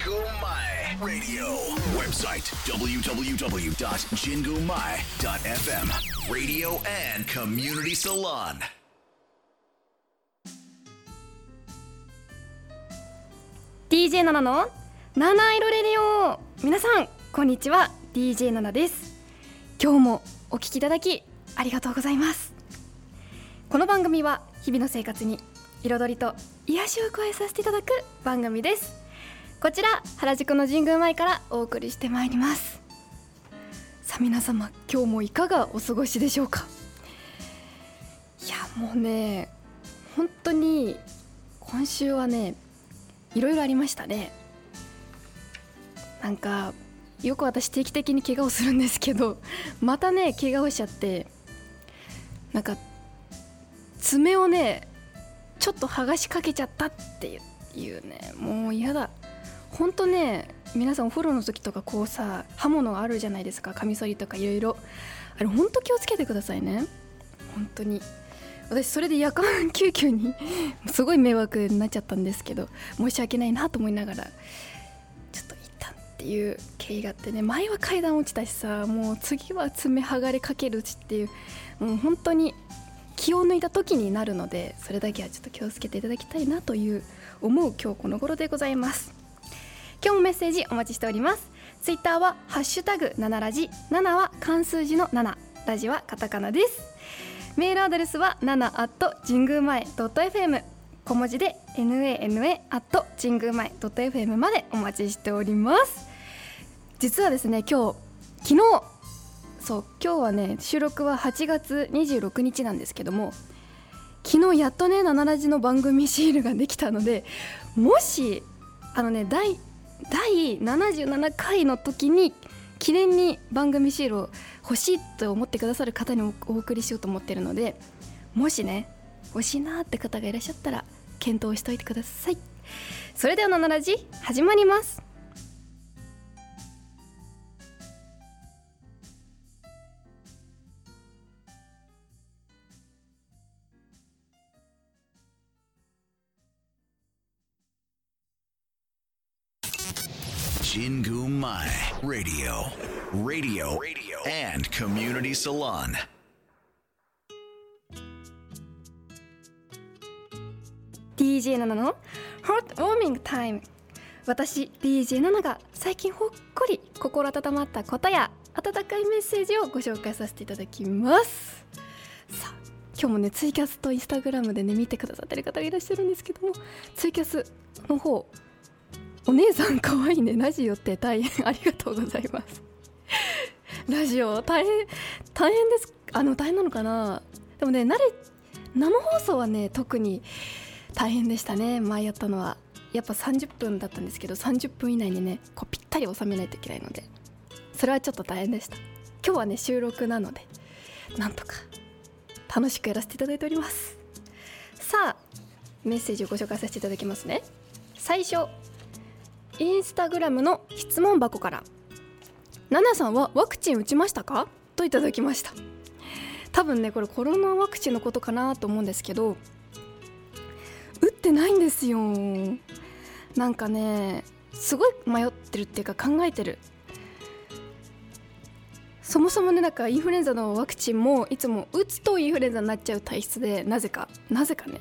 Jingu Mai Radio. Website www.jingumai.fm. Radio and Community Salon. DJ ナナの七色レディオ皆さんこんにちは DJ ナナです今日もお聞きいただきありがとうございますこの番組は日々の生活に彩りと癒しを加えさせていただく番組ですこちら原宿の神宮前からお送りしてまいります。さあ皆様今日もいかがお過ごしでしょうか？いやもうね本当に今週はねいろいろありましたね。なんかよく私定期的に怪我をするんですけどまたね怪我をしちゃってなんか爪をねちょっと剥がしかけちゃったっていうねもう嫌だ。ほんとね皆さんお風呂の時とかこうさ刃物あるじゃないですか。カミソリとかいろいろあれほんと気をつけてくださいね。本当に。私それで夜間救急に すごい迷惑になっちゃったんですけど申し訳ないなと思いながらちょっと行ったっていう経緯があってね。前は階段落ちたしさもう次は爪剥がれかけるしっていうもう本当に気を抜いた時になるのでそれだけはちょっと気をつけていただきたいなという思う今日この頃でございます。今日もメッセージお待ちしております。ツイッターはハッシュタグ7ラジ7は漢数字の7ラジはカタカナです。メールアドレスは7 at 神宮前 .fm 小文字で nana at 神宮前 .fm までお待ちしております。実はですね今日昨日そう今日はね収録は8月26日なんですけども昨日やっとね「7ラジ」の番組シールができたのでもしあのね第第77回の時に記念に番組シールを欲しいと思ってくださる方にお送りしようと思ってるのでもしね欲しいなって方がいらっしゃったら検討しておいてください。それでは「7ラジ」始まります「Jingu Mai Radio. Radio. Radio and Community Salon. DJ ナナの Hot Warming Time 私 DJ ナナが最近ほっこり心温まったことや温かいメッセージをご紹介させていただきますさあ今日もねツイキャスとインスタグラムでね見てくださってる方がいらっしゃるんですけどもツイキャスの方お姉さん可愛いね。ラジオって大変。ありがとうございます。ラジオ大変大変です。あの大変なのかな。でもね慣れ生放送はね特に大変でしたね。前やったのは。やっぱ30分だったんですけど30分以内にねこうぴったり収めないといけないので。それはちょっと大変でした。今日はね収録なのでなんとか楽しくやらせていただいております。さあメッセージをご紹介させていただきますね。最初インスタグラムの質問箱から「ナナさんはワクチン打ちましたか?」といただきました。多分ねこれコロナワクチンのことかなと思うんですけど打ってないんですよ。なんかねすごい迷ってるっていうか考えてる。そもそもねなんかインフルエンザのワクチンもいつも打つとインフルエンザになっちゃう体質でなぜかなぜかね。っ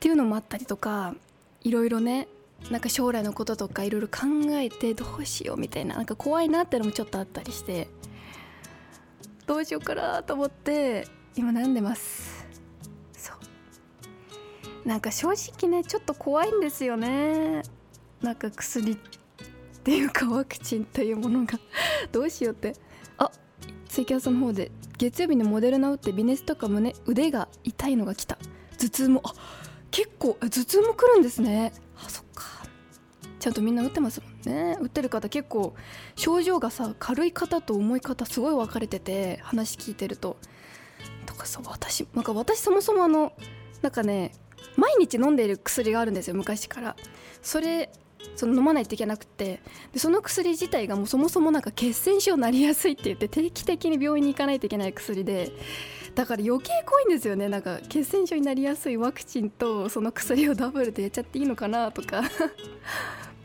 ていうのもあったりとかいろいろねなんか将来のこととかいろいろ考えてどうしようみたいななんか怖いなってのもちょっとあったりしてどうしようかなと思って今悩んでます。そう。なんか正直ねちょっと怖いんですよね。なんか薬っていうかワクチンというものが。どうしようって。あツイキャスの方で月曜日にモデルナ打って微熱とか胸腕が痛いのが来た。頭痛もあ結構頭痛も来るんですね。あそっか。ちゃんとみんな打ってますもんね。打ってる方結構症状がさ軽い方と重い方すごい分かれてて話聞いてると。とかさ私なんか私そもそもあのなんかね毎日飲んでいる薬があるんですよ昔から。それその飲まないといけなくて。でその薬自体がもうそもそもなんか血栓症になりやすいって言って定期的に病院に行かないといけない薬で。だから余計怖いんですよね。なんか血栓症になりやすいワクチンとその薬をダブルでやっちゃっていいのかなとか。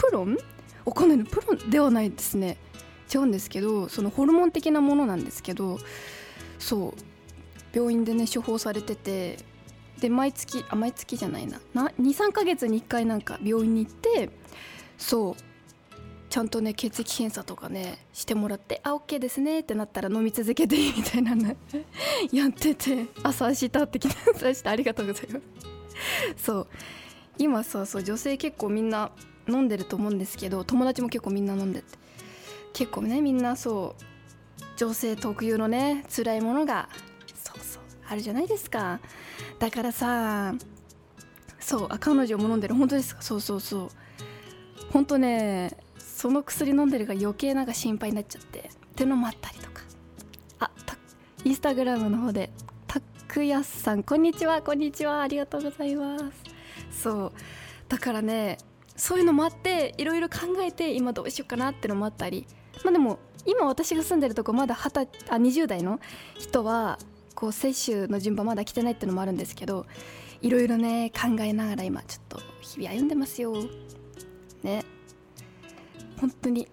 プロン？お金の。プロンではないですね。違うんですけどそのホルモン的なものなんですけどそう。病院でね処方されててで毎月あ毎月じゃないな。な23ヶ月に1回なんか病院に行ってそう。ちゃんとね血液検査とかねしてもらってあ OK ですねってなったら飲み続けていいみたいなの やってて朝明日ってきて明日ありがとうございます。そう。今さそう女性結構みんな飲んでると思うんですけど友達も結構みんな飲んでて。結構ねみんなそう女性特有のね辛いものがそうそうあるじゃないですか。だからさそうあ彼女も飲んでる。本当ですか？そうそうそう。本当ねその薬飲んでるが余計なんか心配になっちゃって。ってのもあったりとか。あたインスタグラムの方でたくやさんこんにちはこんにちはありがとうございます。そう。だからねそういうのもあっていろいろ考えて今どうしようかなってのもあったり。まあでも今私が住んでるとこまだ20あ20代の人はこう接種の順番まだ来てないってのもあるんですけどいろいろね考えながら今ちょっと日々歩んでますよ。ね。本当に。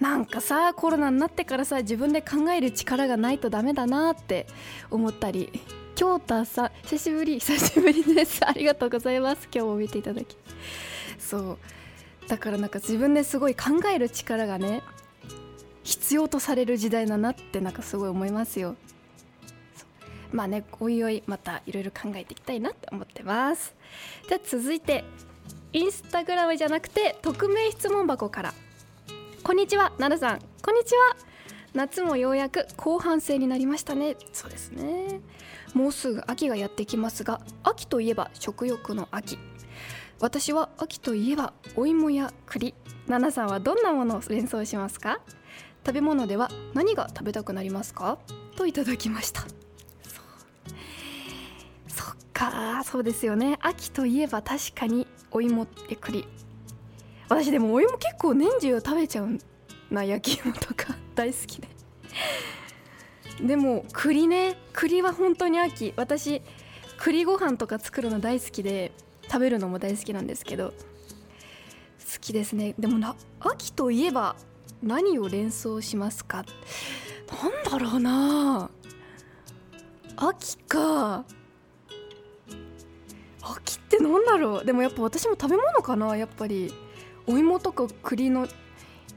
なんかさコロナになってからさ自分で考える力がないとダメだなって思ったり。京太さん久しぶり久しぶりです。ありがとうございます。今日も見ていただき。そう。だからなんか自分ですごい考える力がね必要とされる時代だなってなんかすごい思いますよ。まあねおいおいまたいろいろ考えていきたいなって思ってます。じゃあ続いてインスタグラムじゃなくて匿名質問箱から。こんにちは奈良さん。こんにちは。夏もようやく後半戦になりましたね。そうですね。もうすぐ秋がやってきますが秋といえば食欲の秋。私は秋といえばお芋や栗。奈々さんはどんなものを連想しますか？食べ物では何が食べたくなりますか？といただきました。そっか。そうですよね。秋といえば確かにお芋や栗。私でもお芋結構年中食べちゃうな焼き芋とか。大好きで。でも栗ね。栗は本当に秋。私栗ご飯とか作るの大好きで。食べるのも大好きなんですけど好きですね。でもな秋といえば何を連想しますか？なんだろうな。秋か。秋ってなんだろう？でもやっぱ私も食べ物かなやっぱり。お芋とか栗の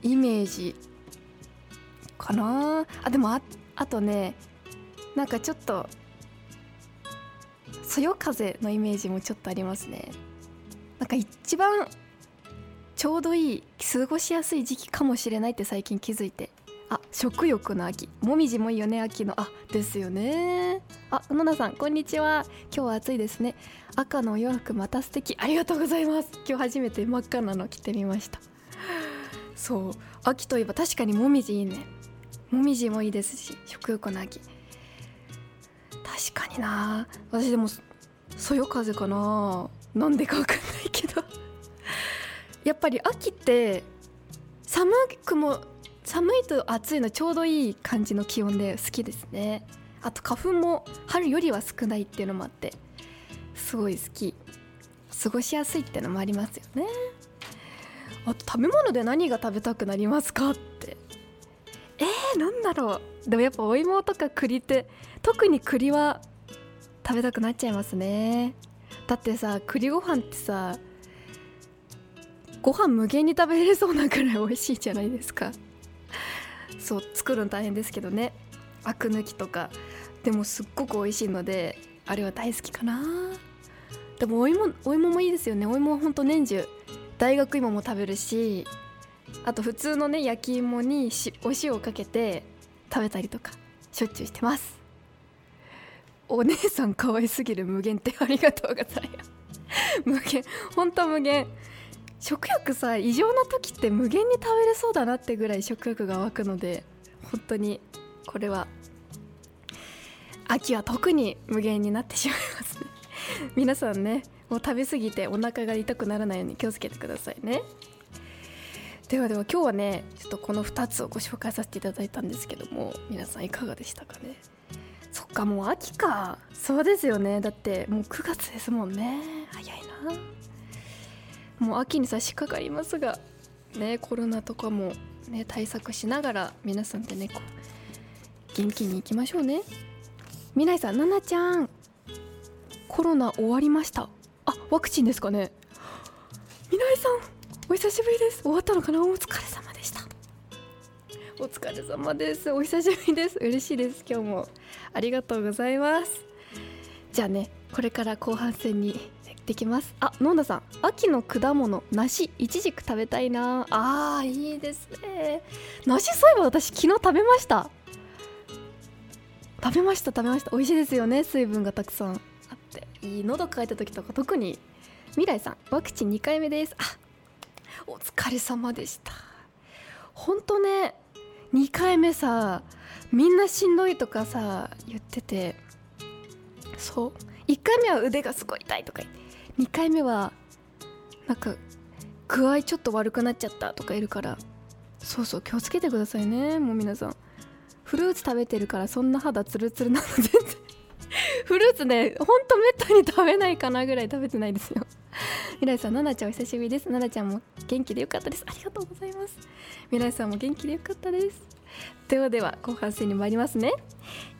イメージ。かな。あでもああとねなんかちょっとそよ風のイメージもちょっとありますね。なんか一番ちょうどいい過ごしやすい時期かもしれないって最近気づいて。あ食欲の秋。もみじもいいよね秋の。あですよね。あ野々さんこんにちは。今日は暑いですね。赤のお洋服また素敵。ありがとうございます。今日初めて真っ赤なの着てみました。そう。秋といえば確かにもみじいいね。もみじもいいですし食欲の秋。確かにな。私でもそよ風かな。なんでかわかんないけど。やっぱり秋って寒くも寒いと暑いのちょうどいい感じの気温で好きですね。あと花粉も春よりは少ないっていうのもあってすごい好き。過ごしやすいってのもありますよね。あと食べ物で何が食べたくなりますかって。えー、なんだろう。でもやっぱお芋とか栗って特に栗は食べたくなっちゃいますね。だってさ栗ご飯ってさご飯無限に食べれそうなくらい美味しいじゃないですか。そう作るの大変ですけどね。アク抜きとか。でもすっごく美味しいのであれは大好きかな。でもお芋お芋もいいですよね。お芋はほんと年中大学芋も食べるしあと普通のね焼き芋にしお塩をかけて食べたりとかしょっちゅうしてます。お姉さん可愛すぎる無限ってありがとうございます。無限。ほんと無限。食欲さ異常な時って無限に食べれそうだなってぐらい食欲が湧くので本当にこれは秋は特に無限になってしまいますね。皆さんねもう食べ過ぎてお腹が痛くならないように気をつけてくださいね。ではでは今日はねちょっとこの2つをご紹介させていただいたんですけども皆さんいかがでしたかね？そっかもう秋か。そうですよね。だってもう9月ですもんね。早いな。もう秋に差し掛かりますがねコロナとかもね対策しながら皆さんでねこう元気にいきましょうね。未来さんななちゃんコロナ終わりました。あワクチンですかね。未来さんお久しぶりです。終わったのかな。お疲れ様でした。お疲れ様です。お久しぶりです。嬉しいです。今日も。ありがとうございます。じゃあねこれから後半戦にできます。あ野田さん秋の果物梨いちじく食べたいな。あーいいですね。梨そういえば私昨日食べました。食べました食べました。美味しいですよね水分がたくさん。あっていい喉乾いた時とか特に。未来さんワクチン2回目です。あお疲れ様でした。ほんとね2回目さみんなしんどいとかさ言っててそう1回目は腕がすごい痛いとか2回目はなんか具合ちょっと悪くなっちゃったとかいるからそうそう気をつけてくださいねもう皆さんフルーツ食べてるからそんな肌ツルツルなの全然 フルーツねほんとめったに食べないかなぐらい食べてないですよ未来さん、ななちゃんお久しぶりです。ななちゃんも元気でよかったです。ありがとうございます。未来さんも元気でよかったです。ではでは、後半戦に参りますね。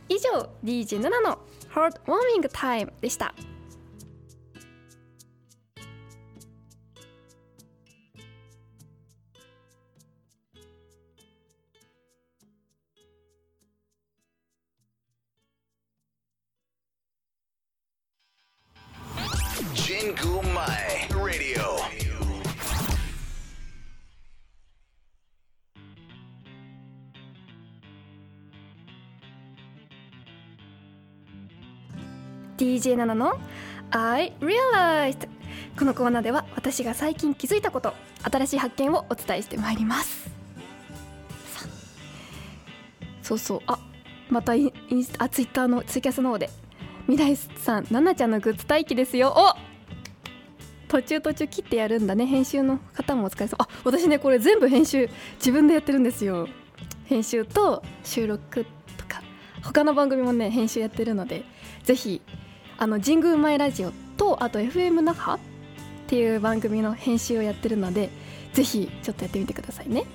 以上、DJ7 の Heart Warming Time でした。Jingu Mai Radio. DJ7 の？I Realized このコーナーでは私が最近気づいたこと新しい発見をお伝えしてまいりますそうそうあまたインスあツイッターのツイキャスの方で未来さん、ななちゃんのグッズ待機ですよ。お途中途中切ってやるんだね。編集の方もお疲れ様。あ、私ね、これ全部編集自分でやってるんですよ。編集と収録とか、他の番組もね、編集やってるので、ぜひ、あの、神宮前ラジオと、あと FM 那覇っていう番組の編集をやってるので、ぜひちょっとやってみてくださいね。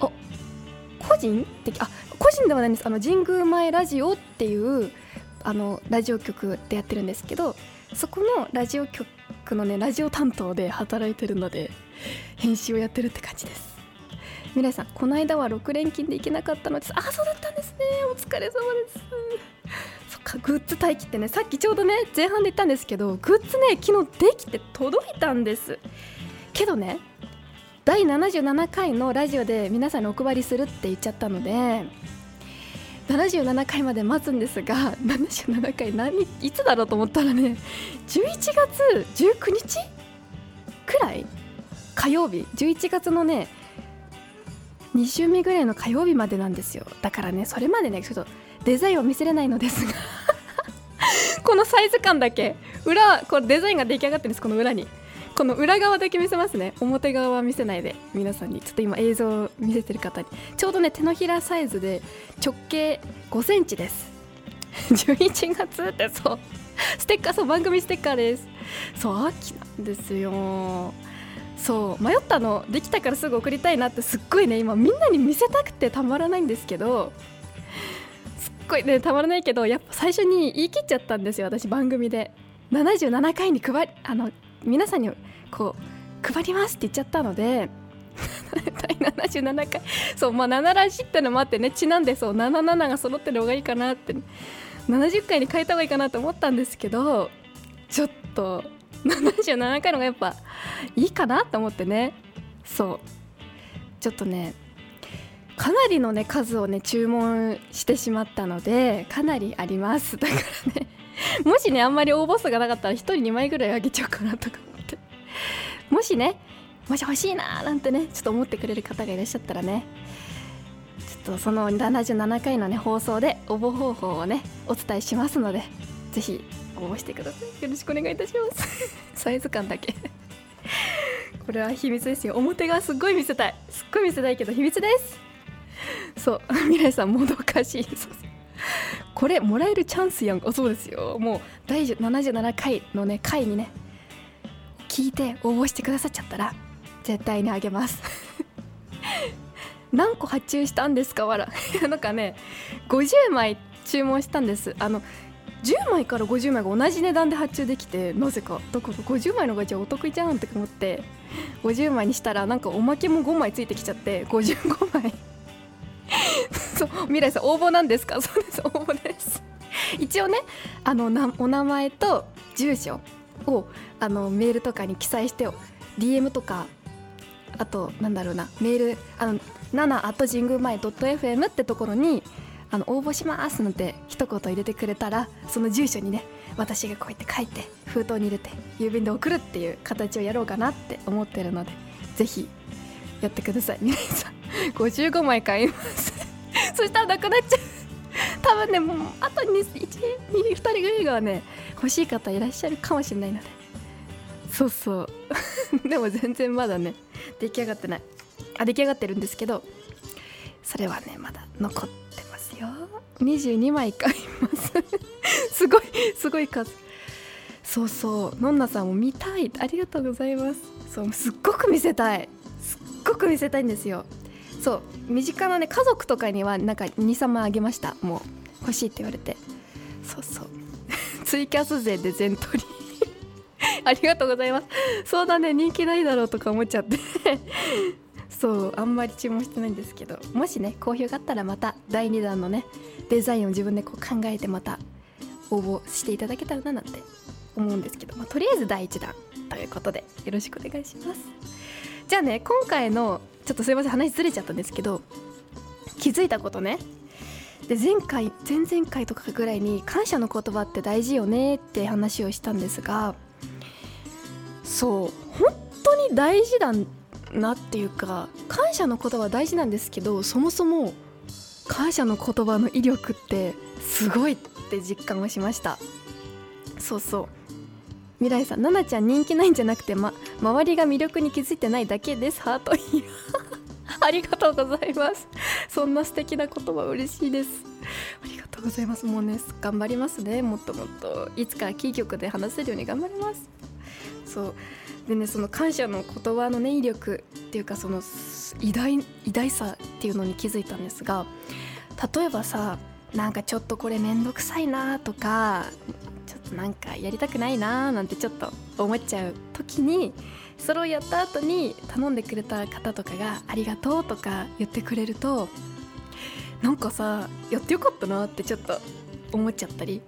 お個人？的あ個人ではないんです。あの神宮前ラジオっていうあのラジオ局でやってるんですけどそこのラジオ局のねラジオ担当で働いてるので編集をやってるって感じです。未来さんこの間は6連勤で行けなかったのです。あそうだったんですね。お疲れ様です。グッズ待機ってねさっきちょうどね前半で言ったんですけどグッズね昨日できて届いたんです。けどね第77回のラジオで皆さんにお配りするって言っちゃったので77回まで待つんですが77回何いつだろうと思ったらね11月19日くらい？火曜日11月のね2週目ぐらいの火曜日までなんですよ。だからねそれまでねちょっとデザインを見せれないのですが このサイズ感だけ裏これデザインが出来上がってるんですこの裏に。この裏側だけ見せますね。表側は見せないで皆さんに。ちょっと今映像を見せてる方に。ちょうどね手のひらサイズで直径5センチです。11月ってそうステッカーそう番組ステッカーです。そう秋なんですよ。そう迷ったのできたからすぐ送りたいなってすっごいね今みんなに見せたくてたまらないんですけどっごいねたまらないけどやっぱ最初に言い切っちゃったんですよ私番組で。77回に配りあの皆さんにこう配りますって言っちゃったので 第77回。そうまあ7らしいってのもあってねちなんでそう77が揃ってる方がいいかなって。70回に変えた方がいいかなと思ったんですけどちょっと77回の方がやっぱいいかなと思ってね。そう。ちょっとねかなりのね数をね注文してしまったのでかなりあります。だからね もしねあんまり応募数がなかったら1人2枚ぐらいあげちゃおうかなとか思って。もしねもし欲しいなーなんてねちょっと思ってくれる方がいらっしゃったらねちょっとその77回のね放送で応募方法をねお伝えしますのでぜひ応募してください。よろしくお願いいたします。サイズ感だけ。これは秘密ですよ。表側すっごい見せたい。すっごい見せたいけど秘密です。そう。未来さんもどかしいそうこれもらえるチャンスやんあそうですよ。もう第77回のね回にね聞いて応募してくださっちゃったら絶対にあげます。何個発注したんですか？わら なんかね50枚注文したんです。あの10枚から50枚が同じ値段で発注できてなぜか。だから50枚のがじゃあお得じゃんって思って50枚にしたらなんかおまけも5枚ついてきちゃって55枚 そう未来さん応募なんですか？そうです応募です。一応ねあのなお名前と住所をあのメールとかに記載して DM とかあとなんだろうなメールあの7 at 神宮前 .fm ってところにあの応募しますなんて一言入れてくれたらその住所にね私がこうやって書いて封筒に入れて郵便で送るっていう形をやろうかなって思ってるのでぜひやってください。皆さん55枚買います。そしたらなくなっちゃう。多分ねもうあと 2, 1 2, 2人ぐらいがね欲しい方いらっしゃるかもしれないので。そうそう。でも全然まだね出来上がってない。あ出来上がってるんですけどそれはねまだ残ってますよ。22枚買います。すごいすごい数。そうそう。のんなさんも見たい。ありがとうございます。そうすっごく見せたい。すっごく見せたいんですよ。そう身近なね家族とかにはなんか23枚あげました。もう欲しいって言われて。そうそう。ツイキャス勢で全取り。ありがとうございます。そうだね人気ないだろうとか思っちゃって。そうあんまり注文してないんですけど。もしね好評があったらまた第2弾のねデザインを自分でこう考えてまた応募していただけたらななんて思うんですけど、まあ、とりあえず第1弾ということでよろしくお願いします。じゃあね今回のちょっとすいません話ずれちゃったんですけど気づいたことね。で前回前々回とかぐらいに感謝の言葉って大事よねって話をしたんですがそう本当に大事だなっていうか感謝の言葉大事なんですけどそもそも感謝の言葉の威力ってすごいって実感をしました。そうそう。未来さん、奈々ちゃん人気ないんじゃなくて、ま、周りが魅力に気づいてないだけです。ハートいい。ありがとうございます。そんな素敵な言葉嬉しいです。ありがとうございます。もうね、頑張りますね。もっともっと。いつかキー局で話せるように頑張ります。そう。でね、その感謝の言葉のね、威力っていうか、その偉大、偉大さっていうのに気づいたんですが、例えばさ、なんかちょっとこれめんどくさいなとかなんかやりたくないなーなんてちょっと思っちゃう時にそれをやった後に頼んでくれた方とかが「ありがとう」とか言ってくれるとなんかさやってよかったなってちょっと思っちゃったり。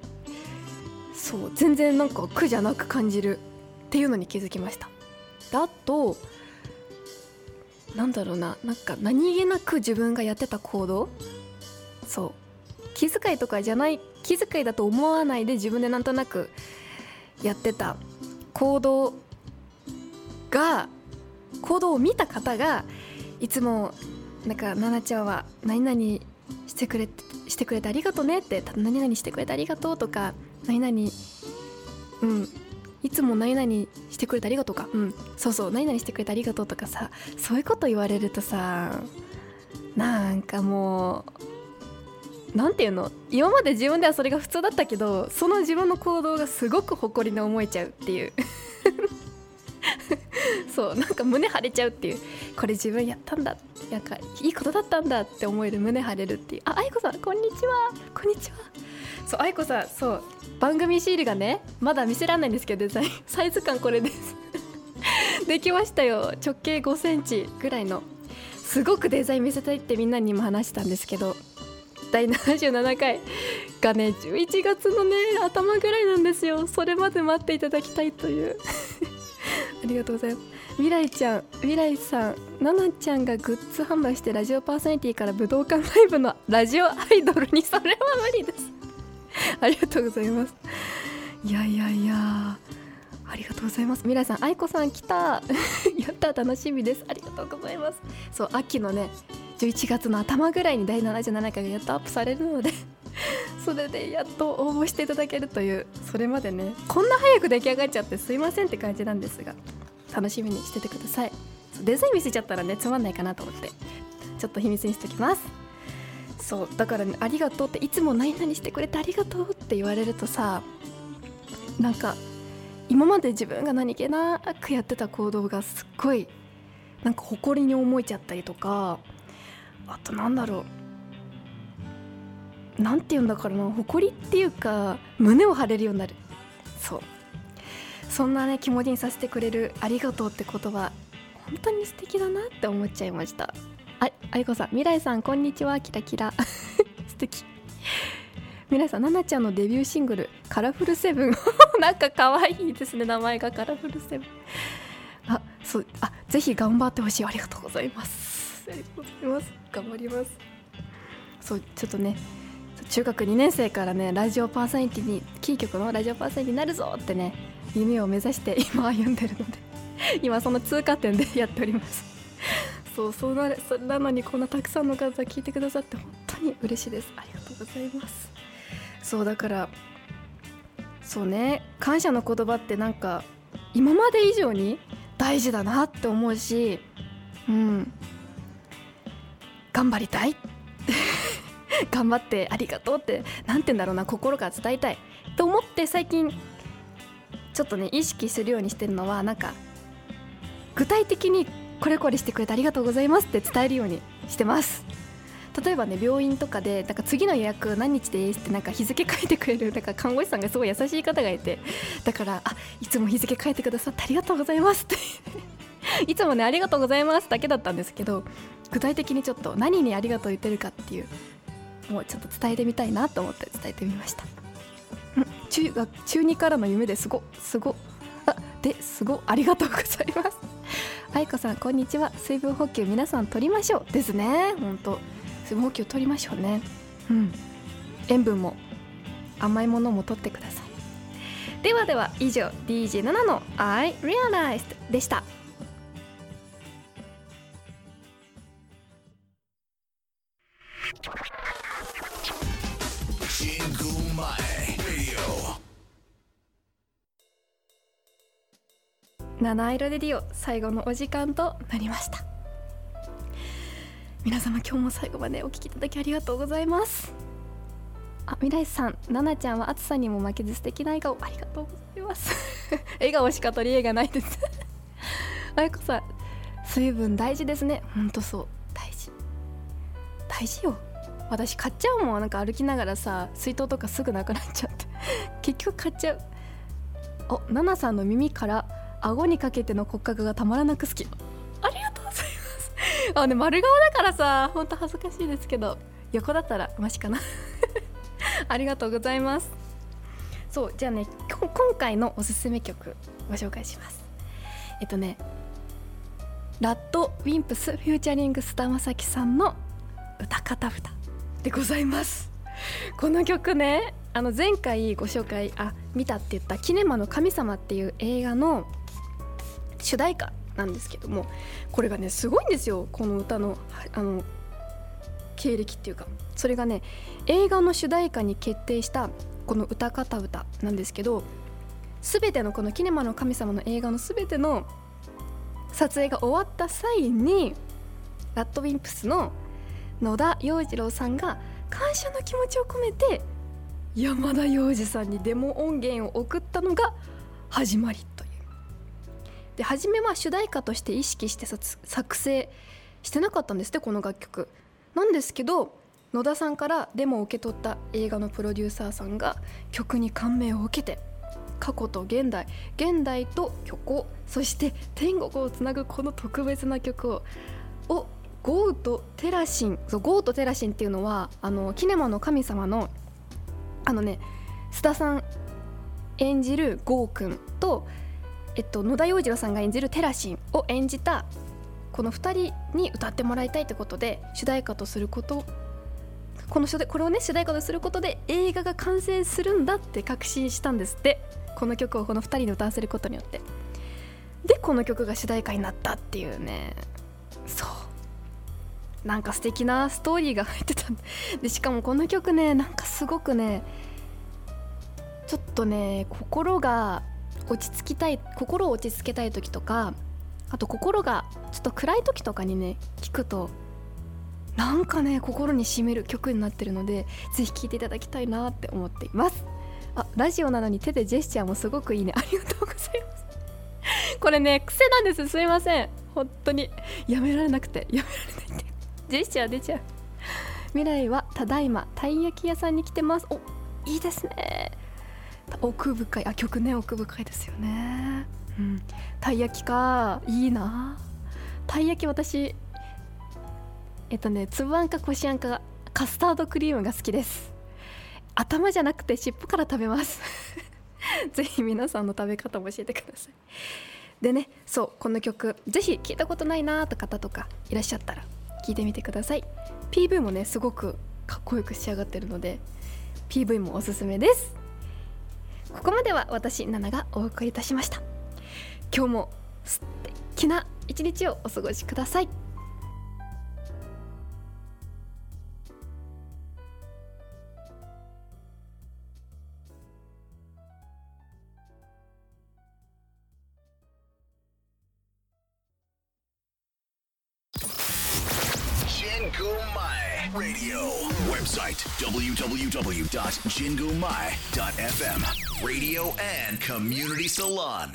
そう全然なんか苦じゃなく感じるっていうのに気づきました。だとなんだろうななんか何気なく自分がやってた行動。そう。気遣いとかじゃない気遣いだと思わないで自分でなんとなくやってた行動が行動を見た方がいつもなんか奈々ちゃんは何々してくれしてくれてありがとうねって何々してくれてありがとうとか何々うん。いつも何々してくれてありがとうかうん。そうそう何々してくれてありがとうとかさそういうこと言われるとさなんかもうなんていうの今まで自分ではそれが普通だったけどその自分の行動がすごく誇りに思えちゃうっていう。そうなんか胸張れちゃうっていう。これ自分やったんだ。なんかいいことだったんだって思える胸張れるっていう。あ愛子さんこんにちは。こんにちは。そう愛子さんそう番組シールがねまだ見せられないんですけどデザインサイズ感これです。できましたよ。直径5センチぐらいの。すごくデザイン見せたいってみんなにも話したんですけど第77回がね11月のね頭ぐらいなんですよ。それまで待っていただきたいという。ありがとうございます。未来ちゃん未来さんななちゃんがグッズ販売してラジオパーソナリティから武道館ライブのラジオアイドルにそれは無理です。ありがとうございます。いやいやいやありがとうございます。未来さん愛子さん来た。やった楽しみです。ありがとうございます。そう秋のね11月の頭ぐらいに第77回がやっとアップされるので それでやっと応募していただけるというそれまでねこんな早く出来上がっちゃってすいませんって感じなんですが楽しみにしててください。デザイン見せちゃったらねつまんないかなと思ってちょっと秘密にしときます。そうだからね「ありがとう」っていつも何々してくれてありがとうって言われるとさなんか今まで自分が何気なくやってた行動がすっごいなんか誇りに思えちゃったりとかあとなんだろう。なんて言うんだからな。誇りっていうか胸を張れるようになる。そう。そんなね気持ちにさせてくれる「ありがとう」って言葉本当に素敵だなって思っちゃいました。ああいこさん。未来さんこんにちは。キラキラ。素敵。未来さんななちゃんのデビューシングル「カラフルセブン」なんか可愛いですね。名前がカラフルセブン。あそう。あぜひ頑張ってほしい。ありがとうございます。ありがとうございます。頑張ります。そうちょっとね中学2年生からねラジオパーソナリティにキー局のラジオパーソナリティになるぞってね夢を目指して今歩んでるので 今その通過点でやっております。そうそうなそなのにこんなたくさんの方聞いてくださって本当に嬉しいです。ありがとうございます。そうだからそうね感謝の言葉ってなんか今まで以上に大事だなって思うしうん。頑張りたい。頑張ってありがとうって何て言うんだろうな心から伝えたい。と思って最近ちょっとね意識するようにしてるのはなんか具体的にこれこれしてくれてありがとうございますって伝えるようにしてます。例えばね病院とかでなんか次の予約何日ですってなんか日付書いてくれるなんか看護師さんがすごい優しい方がいて。だからあいつも日付書いてくださってありがとうございますって。いつもねありがとうございますだけだったんですけど具体的にちょっと何にありがとう言ってるかっていうもうちょっと伝えてみたいなと思って伝えてみました。中学中2からの夢ですごすごあですごありがとうございます。愛子さんこんにちは。水分補給皆さん取りましょうですね。本当。水分補給取りましょうね。うん。塩分も甘いものも取ってください。ではでは以上 DJ7 の I Realized でした。七色レディオ最後のお時間となりました。皆様今日も最後までお聞きいただきありがとうございます。あ未来さん奈々ちゃんは暑さにも負けず素敵な笑顔ありがとうございます。笑顔しか取り柄がないです。あやこさん水分大事ですね。ほんとそう。大事よ私買っちゃうもん。なんか歩きながらさ水筒とかすぐなくなっちゃって。結局買っちゃう。お NANA さんの耳から顎にかけての骨格がたまらなく好き。ありがとうございます。あね丸顔だからさほんと恥ずかしいですけど。横だったらマシかな。ありがとうございます。そうじゃあね今回のおすすめ曲ご紹介します。えっとね RADWIMPS featuring 菅田将暉さんの歌方歌でございます。この曲ねあの前回ご紹介あ見たって言った「キネマの神様」っていう映画の主題歌なんですけどもこれがねすごいんですよ。この歌のあの経歴っていうか。それがね映画の主題歌に決定したこの歌方歌なんですけど全てのこの「キネマの神様」の映画の全ての撮影が終わった際にラッドウィンプスの野田洋次郎さんが感謝の気持ちを込めて山田洋次さんにデモ音源を送ったのが始まりという。で初めは主題歌として意識して作成してなかったんですってこの楽曲。なんですけど野田さんからデモを受け取った映画のプロデューサーさんが曲に感銘を受けて過去と現代現代と虚構そして天国をつなぐこの特別な曲ををゴーとテラシンそうゴーとテラシンっていうのはあのキネマの神様のあのね須田さん演じるゴーくんと、えっと、野田洋次郎さんが演じるテラシンを演じたこの2人に歌ってもらいたいってことで主題歌とすることこのこれをね主題歌とすることで映画が完成するんだって確信したんですって。この曲をこの2人に歌わせることによって。でこの曲が主題歌になったっていうね。そう。なんか素敵なストーリーが入ってたでしかもこの曲ねなんかすごくねちょっとね心が落ち着きたい心を落ち着けたい時とかあと心がちょっと暗い時とかにね聞くとなんかね心にしみる曲になってるのでぜひ聴いていただきたいなって思っています。あラジオなのに手でジェスチャーもすごくいいね。ありがとうございます。これね癖なんです。すいません。本当に。やめられなくて。やめられないって。ジェスチャー出ちゃう。未来はただいまたい焼き屋さんに来てます。おいいですね。奥深いあ曲ね奥深いですよね。うん。たい焼きか。いいな。たい焼き私えっとねつぶあんかこしあんかカスタードクリームが好きです。頭じゃなくて尻尾から食べます。ぜひ皆さんの食べ方も教えてください。でねそうこの曲ぜひ聞いたことないなーって方とかいらっしゃったら聞いてみてください。PV もねすごくかっこよく仕上がってるので PV もおすすめです。ここまでは私ナナがお送りいたしました。今日も素敵な一日をお過ごしください。www.jingumai.fm Radio and Community Salon